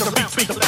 the bounce, beat